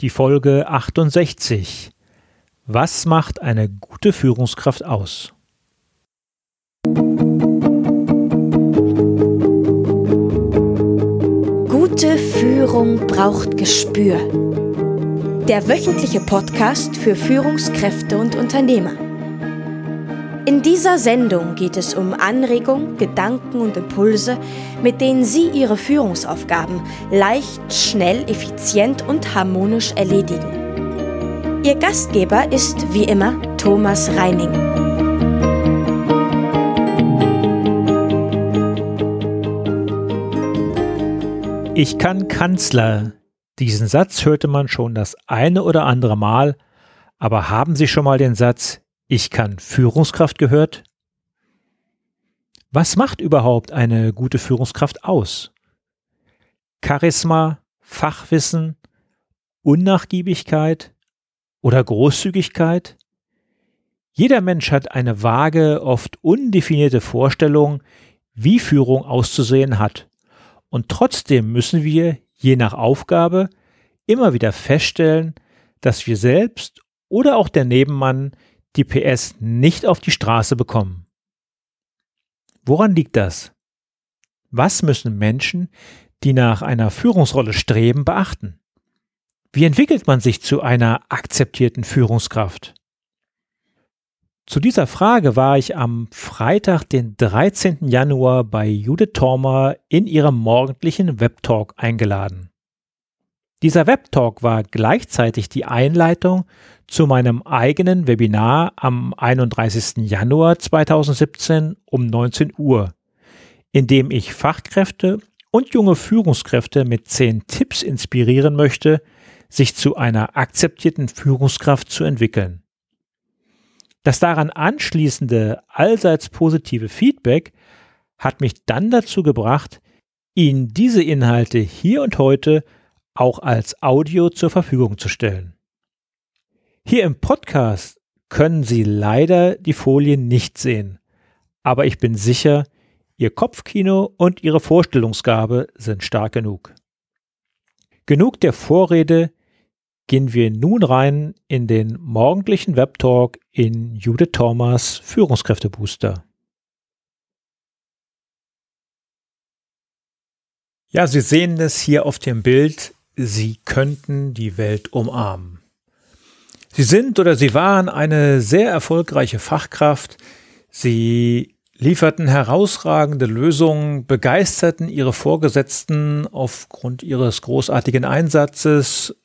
die Folge 68. Was macht eine gute Führungskraft aus? Gute Führung braucht Gespür. Der wöchentliche Podcast für Führungskräfte und Unternehmer. In dieser Sendung geht es um Anregungen, Gedanken und Impulse, mit denen Sie Ihre Führungsaufgaben leicht, schnell, effizient und harmonisch erledigen. Ihr Gastgeber ist wie immer Thomas Reining. Ich kann Kanzler. Diesen Satz hörte man schon das eine oder andere Mal, aber haben Sie schon mal den Satz ich kann Führungskraft gehört? Was macht überhaupt eine gute Führungskraft aus? Charisma, Fachwissen, Unnachgiebigkeit oder Großzügigkeit? Jeder Mensch hat eine vage, oft undefinierte Vorstellung, wie Führung auszusehen hat. Und trotzdem müssen wir, je nach Aufgabe, immer wieder feststellen, dass wir selbst oder auch der Nebenmann die PS nicht auf die Straße bekommen. Woran liegt das? Was müssen Menschen, die nach einer Führungsrolle streben, beachten? Wie entwickelt man sich zu einer akzeptierten Führungskraft? Zu dieser Frage war ich am Freitag, den 13. Januar bei Judith Tormer in ihrem morgendlichen Webtalk eingeladen. Dieser Webtalk war gleichzeitig die Einleitung zu meinem eigenen Webinar am 31. Januar 2017 um 19 Uhr, in dem ich Fachkräfte und junge Führungskräfte mit zehn Tipps inspirieren möchte, sich zu einer akzeptierten Führungskraft zu entwickeln. Das daran anschließende allseits positive Feedback hat mich dann dazu gebracht, Ihnen diese Inhalte hier und heute auch als Audio zur Verfügung zu stellen. Hier im Podcast können Sie leider die Folien nicht sehen, aber ich bin sicher, Ihr Kopfkino und Ihre Vorstellungsgabe sind stark genug. Genug der Vorrede, gehen wir nun rein in den morgendlichen Webtalk in Judith Thomas Führungskräftebooster. Ja, Sie sehen es hier auf dem Bild sie könnten die Welt umarmen. Sie sind oder sie waren eine sehr erfolgreiche Fachkraft. Sie lieferten herausragende Lösungen, begeisterten ihre Vorgesetzten aufgrund ihres großartigen Einsatzes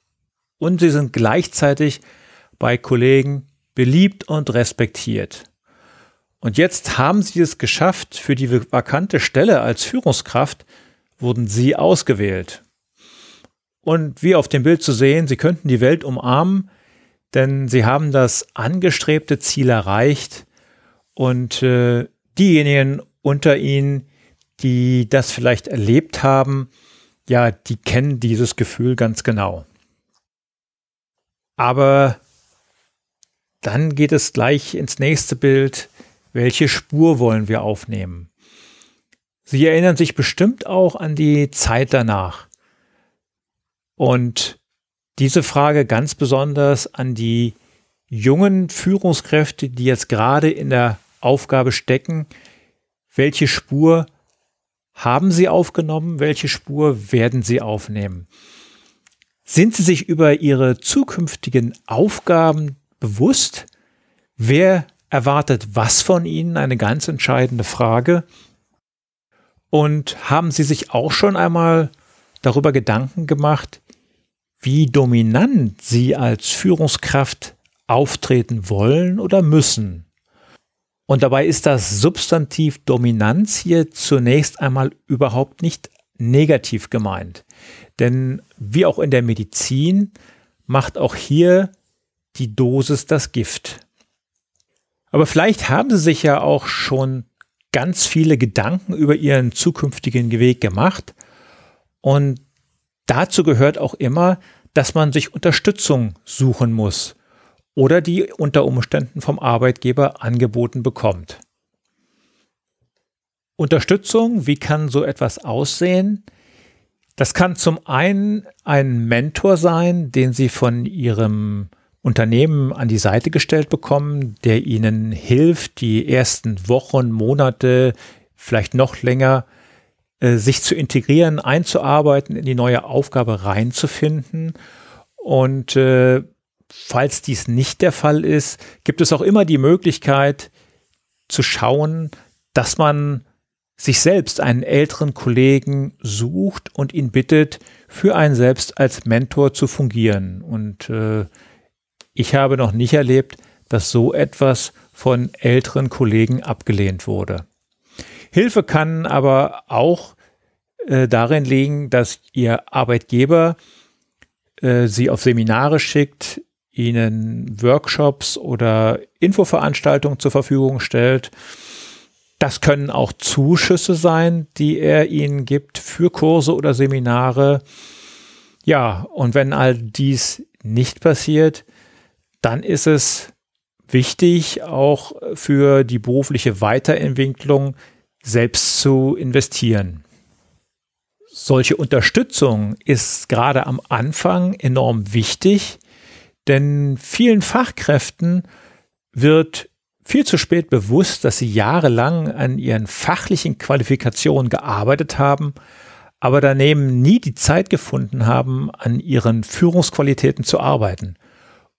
und sie sind gleichzeitig bei Kollegen beliebt und respektiert. Und jetzt haben sie es geschafft, für die vakante Stelle als Führungskraft wurden sie ausgewählt. Und wie auf dem Bild zu sehen, sie könnten die Welt umarmen, denn sie haben das angestrebte Ziel erreicht. Und äh, diejenigen unter ihnen, die das vielleicht erlebt haben, ja, die kennen dieses Gefühl ganz genau. Aber dann geht es gleich ins nächste Bild. Welche Spur wollen wir aufnehmen? Sie erinnern sich bestimmt auch an die Zeit danach. Und diese Frage ganz besonders an die jungen Führungskräfte, die jetzt gerade in der Aufgabe stecken, welche Spur haben sie aufgenommen, welche Spur werden sie aufnehmen? Sind sie sich über ihre zukünftigen Aufgaben bewusst? Wer erwartet was von ihnen? Eine ganz entscheidende Frage. Und haben sie sich auch schon einmal darüber Gedanken gemacht, wie dominant sie als Führungskraft auftreten wollen oder müssen. Und dabei ist das Substantiv Dominanz hier zunächst einmal überhaupt nicht negativ gemeint. Denn wie auch in der Medizin macht auch hier die Dosis das Gift. Aber vielleicht haben Sie sich ja auch schon ganz viele Gedanken über Ihren zukünftigen Weg gemacht und Dazu gehört auch immer, dass man sich Unterstützung suchen muss oder die unter Umständen vom Arbeitgeber angeboten bekommt. Unterstützung, wie kann so etwas aussehen? Das kann zum einen ein Mentor sein, den Sie von Ihrem Unternehmen an die Seite gestellt bekommen, der Ihnen hilft, die ersten Wochen, Monate, vielleicht noch länger, äh, sich zu integrieren, einzuarbeiten, in die neue Aufgabe reinzufinden. Und äh, falls dies nicht der Fall ist, gibt es auch immer die Möglichkeit zu schauen, dass man sich selbst einen älteren Kollegen sucht und ihn bittet, für einen selbst als Mentor zu fungieren. Und äh, ich habe noch nicht erlebt, dass so etwas von älteren Kollegen abgelehnt wurde. Hilfe kann aber auch äh, darin liegen, dass Ihr Arbeitgeber äh, Sie auf Seminare schickt, Ihnen Workshops oder Infoveranstaltungen zur Verfügung stellt das können auch Zuschüsse sein, die er ihnen gibt für Kurse oder Seminare. Ja, und wenn all dies nicht passiert, dann ist es wichtig, auch für die berufliche Weiterentwicklung selbst zu investieren. Solche Unterstützung ist gerade am Anfang enorm wichtig, denn vielen Fachkräften wird viel zu spät bewusst, dass sie jahrelang an ihren fachlichen Qualifikationen gearbeitet haben, aber daneben nie die Zeit gefunden haben, an ihren Führungsqualitäten zu arbeiten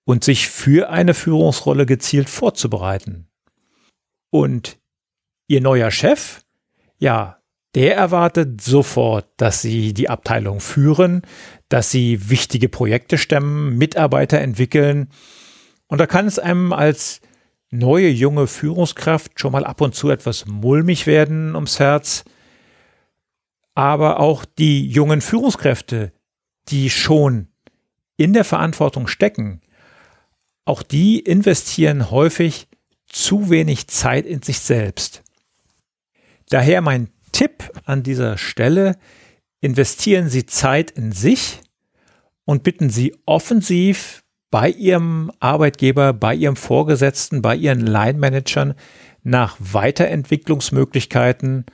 und sich für eine Führungsrolle gezielt vorzubereiten. Und ihr neuer Chef, ja, der erwartet sofort, dass sie die Abteilung führen, dass sie wichtige Projekte stemmen, Mitarbeiter entwickeln. Und da kann es einem als neue junge Führungskraft schon mal ab und zu etwas mulmig werden ums Herz. Aber auch die jungen Führungskräfte, die schon in der Verantwortung stecken, auch die investieren häufig zu wenig Zeit in sich selbst. Daher mein Tipp an dieser Stelle, investieren Sie Zeit in sich und bitten Sie offensiv bei ihrem Arbeitgeber, bei ihrem Vorgesetzten, bei ihren Line-Managern nach Weiterentwicklungsmöglichkeiten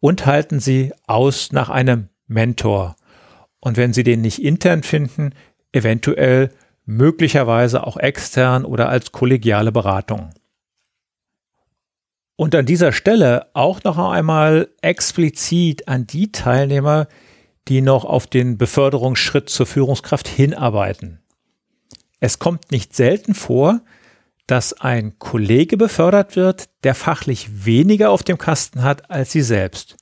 und halten sie aus nach einem Mentor. Und wenn sie den nicht intern finden, eventuell möglicherweise auch extern oder als kollegiale Beratung. Und an dieser Stelle auch noch einmal explizit an die Teilnehmer, die noch auf den Beförderungsschritt zur Führungskraft hinarbeiten. Es kommt nicht selten vor, dass ein Kollege befördert wird, der fachlich weniger auf dem Kasten hat als Sie selbst,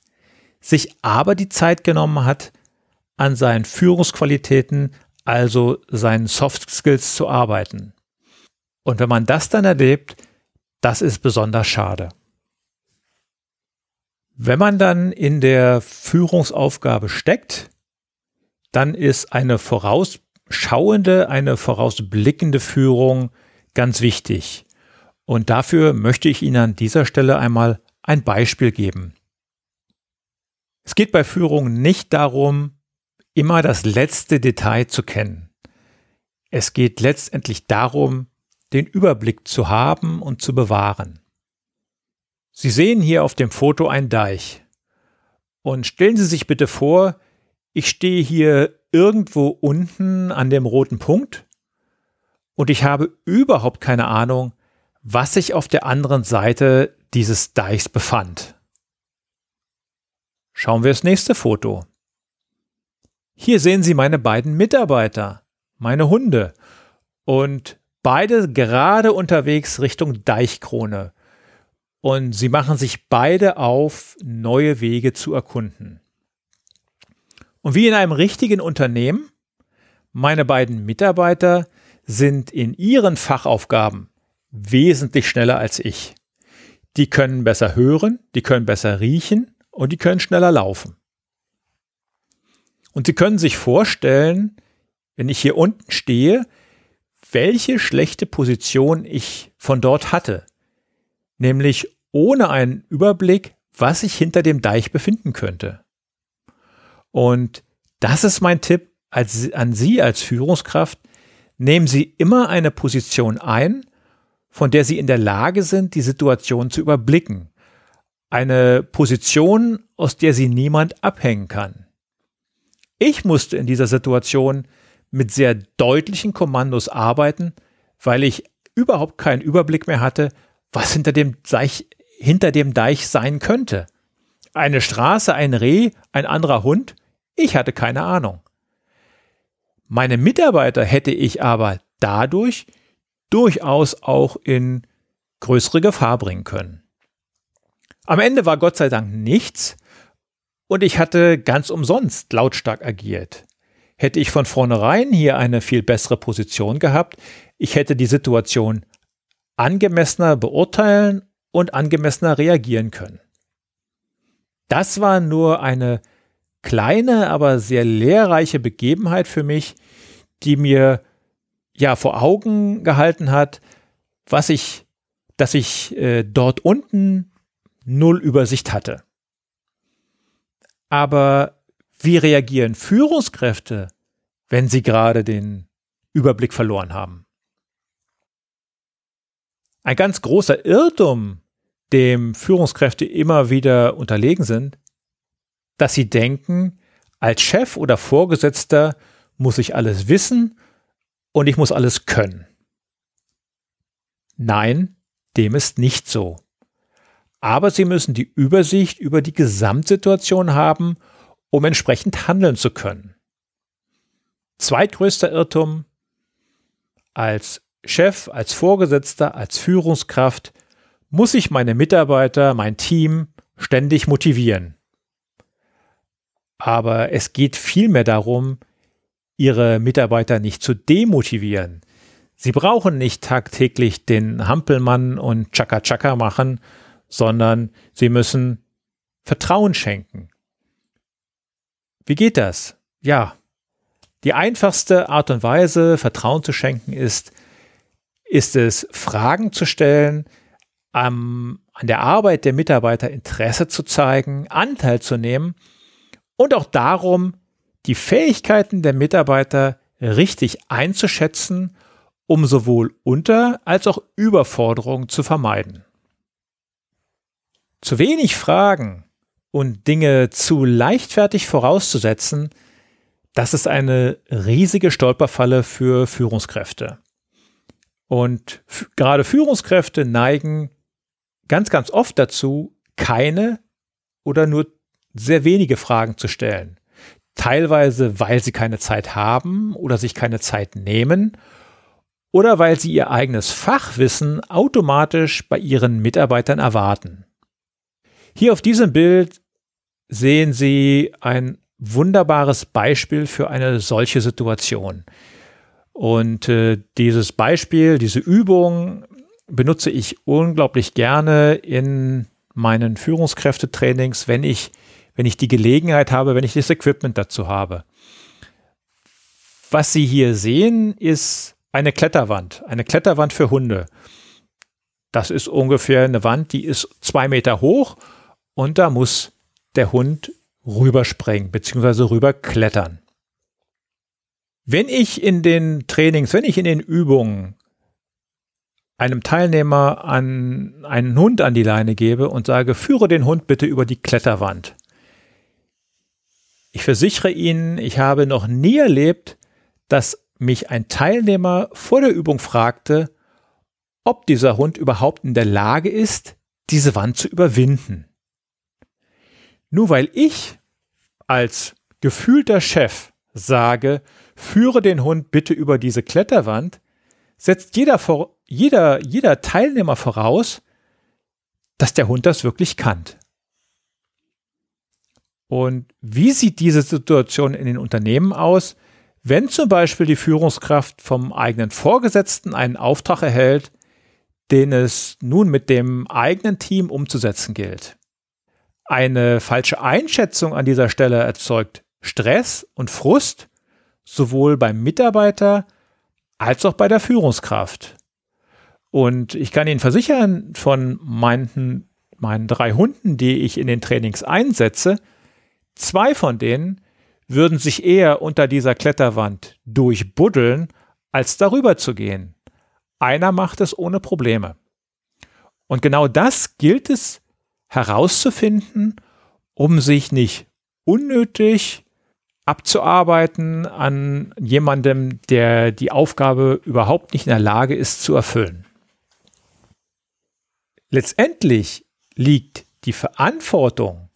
sich aber die Zeit genommen hat, an seinen Führungsqualitäten, also seinen Soft Skills zu arbeiten. Und wenn man das dann erlebt, das ist besonders schade. Wenn man dann in der Führungsaufgabe steckt, dann ist eine voraus schauende, eine vorausblickende Führung ganz wichtig. Und dafür möchte ich Ihnen an dieser Stelle einmal ein Beispiel geben. Es geht bei Führung nicht darum, immer das letzte Detail zu kennen. Es geht letztendlich darum, den Überblick zu haben und zu bewahren. Sie sehen hier auf dem Foto einen Deich. Und stellen Sie sich bitte vor, ich stehe hier irgendwo unten an dem roten Punkt und ich habe überhaupt keine Ahnung, was sich auf der anderen Seite dieses Deichs befand. Schauen wir das nächste Foto. Hier sehen Sie meine beiden Mitarbeiter, meine Hunde und beide gerade unterwegs Richtung Deichkrone. Und sie machen sich beide auf, neue Wege zu erkunden. Und wie in einem richtigen Unternehmen, meine beiden Mitarbeiter sind in ihren Fachaufgaben wesentlich schneller als ich. Die können besser hören, die können besser riechen und die können schneller laufen. Und Sie können sich vorstellen, wenn ich hier unten stehe, welche schlechte Position ich von dort hatte. Nämlich ohne einen Überblick, was sich hinter dem Deich befinden könnte. Und das ist mein Tipp als, an Sie als Führungskraft. Nehmen Sie immer eine Position ein, von der Sie in der Lage sind, die Situation zu überblicken. Eine Position, aus der Sie niemand abhängen kann. Ich musste in dieser Situation mit sehr deutlichen Kommandos arbeiten, weil ich überhaupt keinen Überblick mehr hatte, was hinter dem Deich, hinter dem Deich sein könnte. Eine Straße, ein Reh, ein anderer Hund? Ich hatte keine Ahnung. Meine Mitarbeiter hätte ich aber dadurch durchaus auch in größere Gefahr bringen können. Am Ende war Gott sei Dank nichts und ich hatte ganz umsonst lautstark agiert. Hätte ich von vornherein hier eine viel bessere Position gehabt, ich hätte die Situation angemessener beurteilen und angemessener reagieren können. Das war nur eine kleine, aber sehr lehrreiche Begebenheit für mich, die mir ja vor Augen gehalten hat, was ich, dass ich äh, dort unten null Übersicht hatte. Aber wie reagieren Führungskräfte, wenn sie gerade den Überblick verloren haben? Ein ganz großer Irrtum, dem Führungskräfte immer wieder unterlegen sind, dass sie denken, als Chef oder Vorgesetzter muss ich alles wissen und ich muss alles können. Nein, dem ist nicht so. Aber sie müssen die Übersicht über die Gesamtsituation haben, um entsprechend handeln zu können. Zweitgrößter Irrtum, als Chef, als Vorgesetzter, als Führungskraft muss ich meine Mitarbeiter, mein Team ständig motivieren. Aber es geht vielmehr darum, ihre Mitarbeiter nicht zu demotivieren. Sie brauchen nicht tagtäglich den Hampelmann und Chaka-Chaka machen, sondern sie müssen Vertrauen schenken. Wie geht das? Ja, die einfachste Art und Weise, Vertrauen zu schenken, ist, ist es, Fragen zu stellen, am, an der Arbeit der Mitarbeiter Interesse zu zeigen, Anteil zu nehmen und auch darum, die Fähigkeiten der Mitarbeiter richtig einzuschätzen, um sowohl Unter- als auch Überforderungen zu vermeiden. Zu wenig Fragen und Dinge zu leichtfertig vorauszusetzen, das ist eine riesige Stolperfalle für Führungskräfte. Und gerade Führungskräfte neigen ganz, ganz oft dazu, keine oder nur sehr wenige Fragen zu stellen. Teilweise, weil sie keine Zeit haben oder sich keine Zeit nehmen oder weil sie ihr eigenes Fachwissen automatisch bei ihren Mitarbeitern erwarten. Hier auf diesem Bild sehen Sie ein wunderbares Beispiel für eine solche Situation. Und äh, dieses Beispiel, diese Übung benutze ich unglaublich gerne in meinen Führungskräftetrainings, wenn ich, wenn ich die Gelegenheit habe, wenn ich das Equipment dazu habe. Was Sie hier sehen, ist eine Kletterwand, eine Kletterwand für Hunde. Das ist ungefähr eine Wand, die ist zwei Meter hoch und da muss der Hund rüberspringen bzw. rüberklettern. Wenn ich in den Trainings, wenn ich in den Übungen einem Teilnehmer an einen Hund an die Leine gebe und sage, führe den Hund bitte über die Kletterwand. Ich versichere Ihnen, ich habe noch nie erlebt, dass mich ein Teilnehmer vor der Übung fragte, ob dieser Hund überhaupt in der Lage ist, diese Wand zu überwinden. Nur weil ich als gefühlter Chef sage, führe den Hund bitte über diese Kletterwand, setzt jeder, jeder, jeder Teilnehmer voraus, dass der Hund das wirklich kann. Und wie sieht diese Situation in den Unternehmen aus, wenn zum Beispiel die Führungskraft vom eigenen Vorgesetzten einen Auftrag erhält, den es nun mit dem eigenen Team umzusetzen gilt? Eine falsche Einschätzung an dieser Stelle erzeugt Stress und Frust, sowohl beim Mitarbeiter als auch bei der Führungskraft. Und ich kann Ihnen versichern, von meinen, meinen drei Hunden, die ich in den Trainings einsetze, zwei von denen würden sich eher unter dieser Kletterwand durchbuddeln, als darüber zu gehen. Einer macht es ohne Probleme. Und genau das gilt es herauszufinden, um sich nicht unnötig abzuarbeiten an jemandem, der die Aufgabe überhaupt nicht in der Lage ist zu erfüllen. Letztendlich liegt die Verantwortung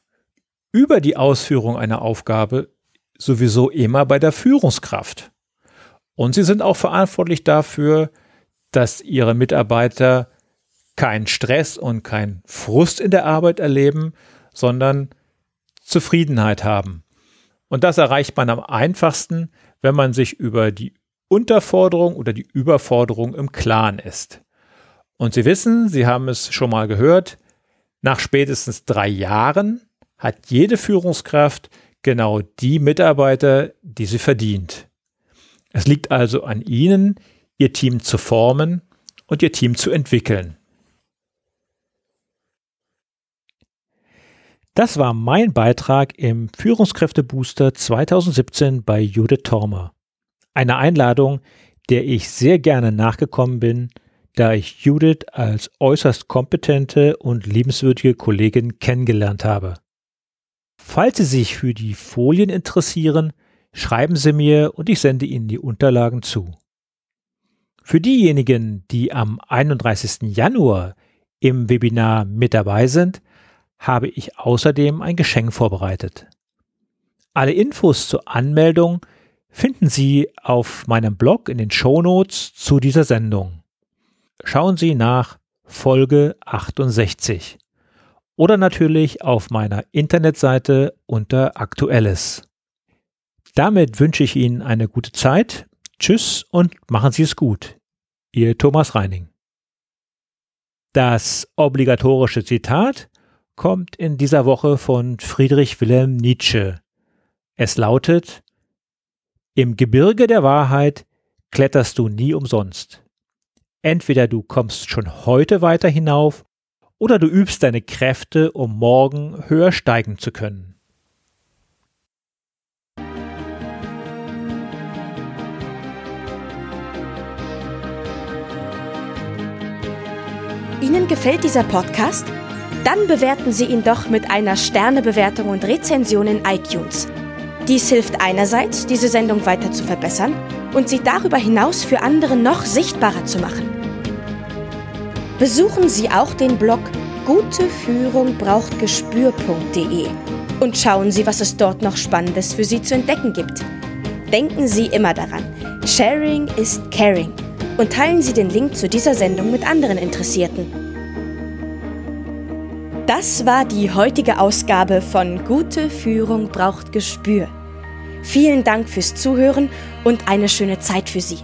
über die Ausführung einer Aufgabe sowieso immer bei der Führungskraft. Und sie sind auch verantwortlich dafür, dass ihre Mitarbeiter keinen Stress und keinen Frust in der Arbeit erleben, sondern Zufriedenheit haben. Und das erreicht man am einfachsten, wenn man sich über die Unterforderung oder die Überforderung im Klaren ist. Und Sie wissen, Sie haben es schon mal gehört, nach spätestens drei Jahren hat jede Führungskraft genau die Mitarbeiter, die sie verdient. Es liegt also an Ihnen, Ihr Team zu formen und Ihr Team zu entwickeln. Das war mein Beitrag im Führungskräftebooster 2017 bei Judith Tormer. Eine Einladung, der ich sehr gerne nachgekommen bin, da ich Judith als äußerst kompetente und liebenswürdige Kollegin kennengelernt habe. Falls Sie sich für die Folien interessieren, schreiben Sie mir und ich sende Ihnen die Unterlagen zu. Für diejenigen, die am 31. Januar im Webinar mit dabei sind, habe ich außerdem ein Geschenk vorbereitet. Alle Infos zur Anmeldung finden Sie auf meinem Blog in den Shownotes zu dieser Sendung. Schauen Sie nach Folge 68 oder natürlich auf meiner Internetseite unter Aktuelles. Damit wünsche ich Ihnen eine gute Zeit. Tschüss und machen Sie es gut. Ihr Thomas Reining. Das obligatorische Zitat kommt in dieser Woche von Friedrich Wilhelm Nietzsche. Es lautet Im Gebirge der Wahrheit kletterst du nie umsonst. Entweder du kommst schon heute weiter hinauf oder du übst deine Kräfte, um morgen höher steigen zu können. Ihnen gefällt dieser Podcast? Dann bewerten Sie ihn doch mit einer Sternebewertung und Rezension in iTunes. Dies hilft einerseits, diese Sendung weiter zu verbessern und sie darüber hinaus für andere noch sichtbarer zu machen. Besuchen Sie auch den Blog Gute Führung braucht Gespür.de und schauen Sie, was es dort noch Spannendes für Sie zu entdecken gibt. Denken Sie immer daran, Sharing ist Caring und teilen Sie den Link zu dieser Sendung mit anderen Interessierten. Das war die heutige Ausgabe von Gute Führung braucht Gespür. Vielen Dank fürs Zuhören und eine schöne Zeit für Sie.